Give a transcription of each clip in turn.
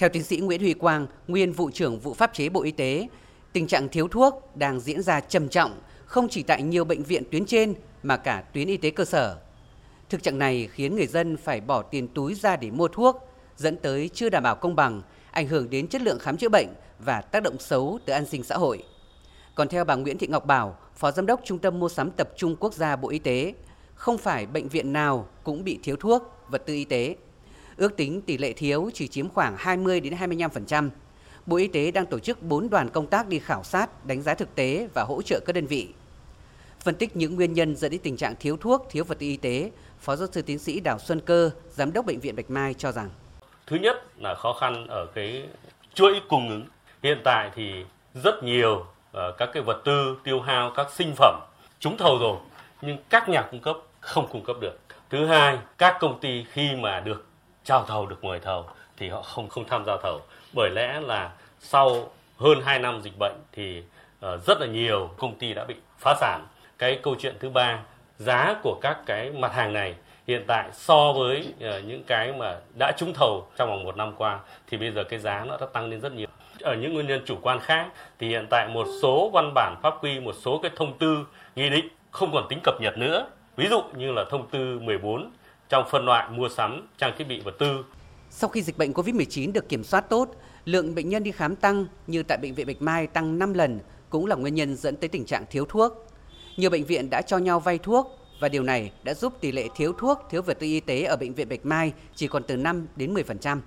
Theo tiến sĩ Nguyễn Huy Quang, nguyên vụ trưởng vụ pháp chế Bộ Y tế, tình trạng thiếu thuốc đang diễn ra trầm trọng không chỉ tại nhiều bệnh viện tuyến trên mà cả tuyến y tế cơ sở. Thực trạng này khiến người dân phải bỏ tiền túi ra để mua thuốc, dẫn tới chưa đảm bảo công bằng, ảnh hưởng đến chất lượng khám chữa bệnh và tác động xấu tới an sinh xã hội. Còn theo bà Nguyễn Thị Ngọc Bảo, Phó Giám đốc Trung tâm Mua sắm Tập trung Quốc gia Bộ Y tế, không phải bệnh viện nào cũng bị thiếu thuốc, vật tư y tế. Ước tính tỷ lệ thiếu chỉ chiếm khoảng 20 đến 25%. Bộ Y tế đang tổ chức 4 đoàn công tác đi khảo sát, đánh giá thực tế và hỗ trợ các đơn vị. Phân tích những nguyên nhân dẫn đến tình trạng thiếu thuốc, thiếu vật tư y tế, Phó giáo sư tiến sĩ Đào Xuân Cơ, Giám đốc Bệnh viện Bạch Mai cho rằng Thứ nhất là khó khăn ở cái chuỗi cung ứng. Hiện tại thì rất nhiều ờ, các cái vật tư tiêu hao, các sinh phẩm trúng thầu rồi, nhưng các nhà cung cấp không cung cấp được. Thứ hai, các công ty khi mà được trao thầu được mời thầu thì họ không không tham gia thầu bởi lẽ là sau hơn 2 năm dịch bệnh thì uh, rất là nhiều công ty đã bị phá sản. Cái câu chuyện thứ ba, giá của các cái mặt hàng này hiện tại so với uh, những cái mà đã trúng thầu trong vòng một năm qua thì bây giờ cái giá nó đã tăng lên rất nhiều. Ở những nguyên nhân chủ quan khác thì hiện tại một số văn bản pháp quy, một số cái thông tư, nghị định không còn tính cập nhật nữa. Ví dụ như là thông tư 14 trong phân loại mua sắm trang thiết bị vật tư. Sau khi dịch bệnh COVID-19 được kiểm soát tốt, lượng bệnh nhân đi khám tăng như tại bệnh viện Bạch Mai tăng 5 lần cũng là nguyên nhân dẫn tới tình trạng thiếu thuốc. Nhiều bệnh viện đã cho nhau vay thuốc và điều này đã giúp tỷ lệ thiếu thuốc, thiếu vật tư y tế ở bệnh viện Bạch Mai chỉ còn từ 5 đến 10%.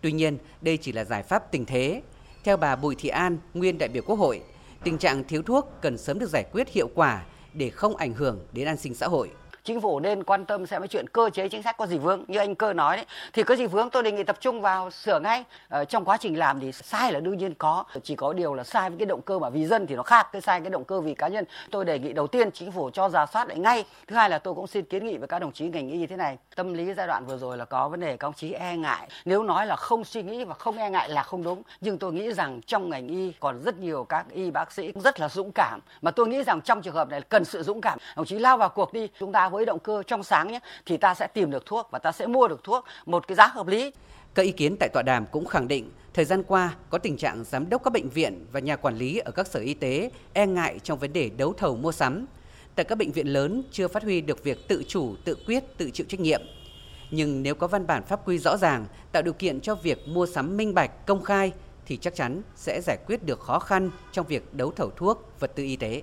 Tuy nhiên, đây chỉ là giải pháp tình thế. Theo bà Bùi Thị An, nguyên đại biểu Quốc hội, tình trạng thiếu thuốc cần sớm được giải quyết hiệu quả để không ảnh hưởng đến an sinh xã hội chính phủ nên quan tâm xem cái chuyện cơ chế chính sách có gì vướng. Như anh cơ nói đấy thì có gì vướng tôi đề nghị tập trung vào sửa ngay. Ờ, trong quá trình làm thì sai là đương nhiên có. Chỉ có điều là sai với cái động cơ mà vì dân thì nó khác. Cái sai cái động cơ vì cá nhân. Tôi đề nghị đầu tiên chính phủ cho giả soát lại ngay. Thứ hai là tôi cũng xin kiến nghị với các đồng chí ngành y như thế này. Tâm lý giai đoạn vừa rồi là có vấn đề các đồng chí e ngại. Nếu nói là không suy nghĩ và không e ngại là không đúng. Nhưng tôi nghĩ rằng trong ngành y còn rất nhiều các y bác sĩ rất là dũng cảm. Mà tôi nghĩ rằng trong trường hợp này cần sự dũng cảm. Đồng chí lao vào cuộc đi chúng ta với động cơ trong sáng nhé thì ta sẽ tìm được thuốc và ta sẽ mua được thuốc một cái giá hợp lý. Các ý kiến tại tọa đàm cũng khẳng định thời gian qua có tình trạng giám đốc các bệnh viện và nhà quản lý ở các sở y tế e ngại trong vấn đề đấu thầu mua sắm. Tại các bệnh viện lớn chưa phát huy được việc tự chủ, tự quyết, tự chịu trách nhiệm. Nhưng nếu có văn bản pháp quy rõ ràng, tạo điều kiện cho việc mua sắm minh bạch, công khai thì chắc chắn sẽ giải quyết được khó khăn trong việc đấu thầu thuốc, vật tư y tế.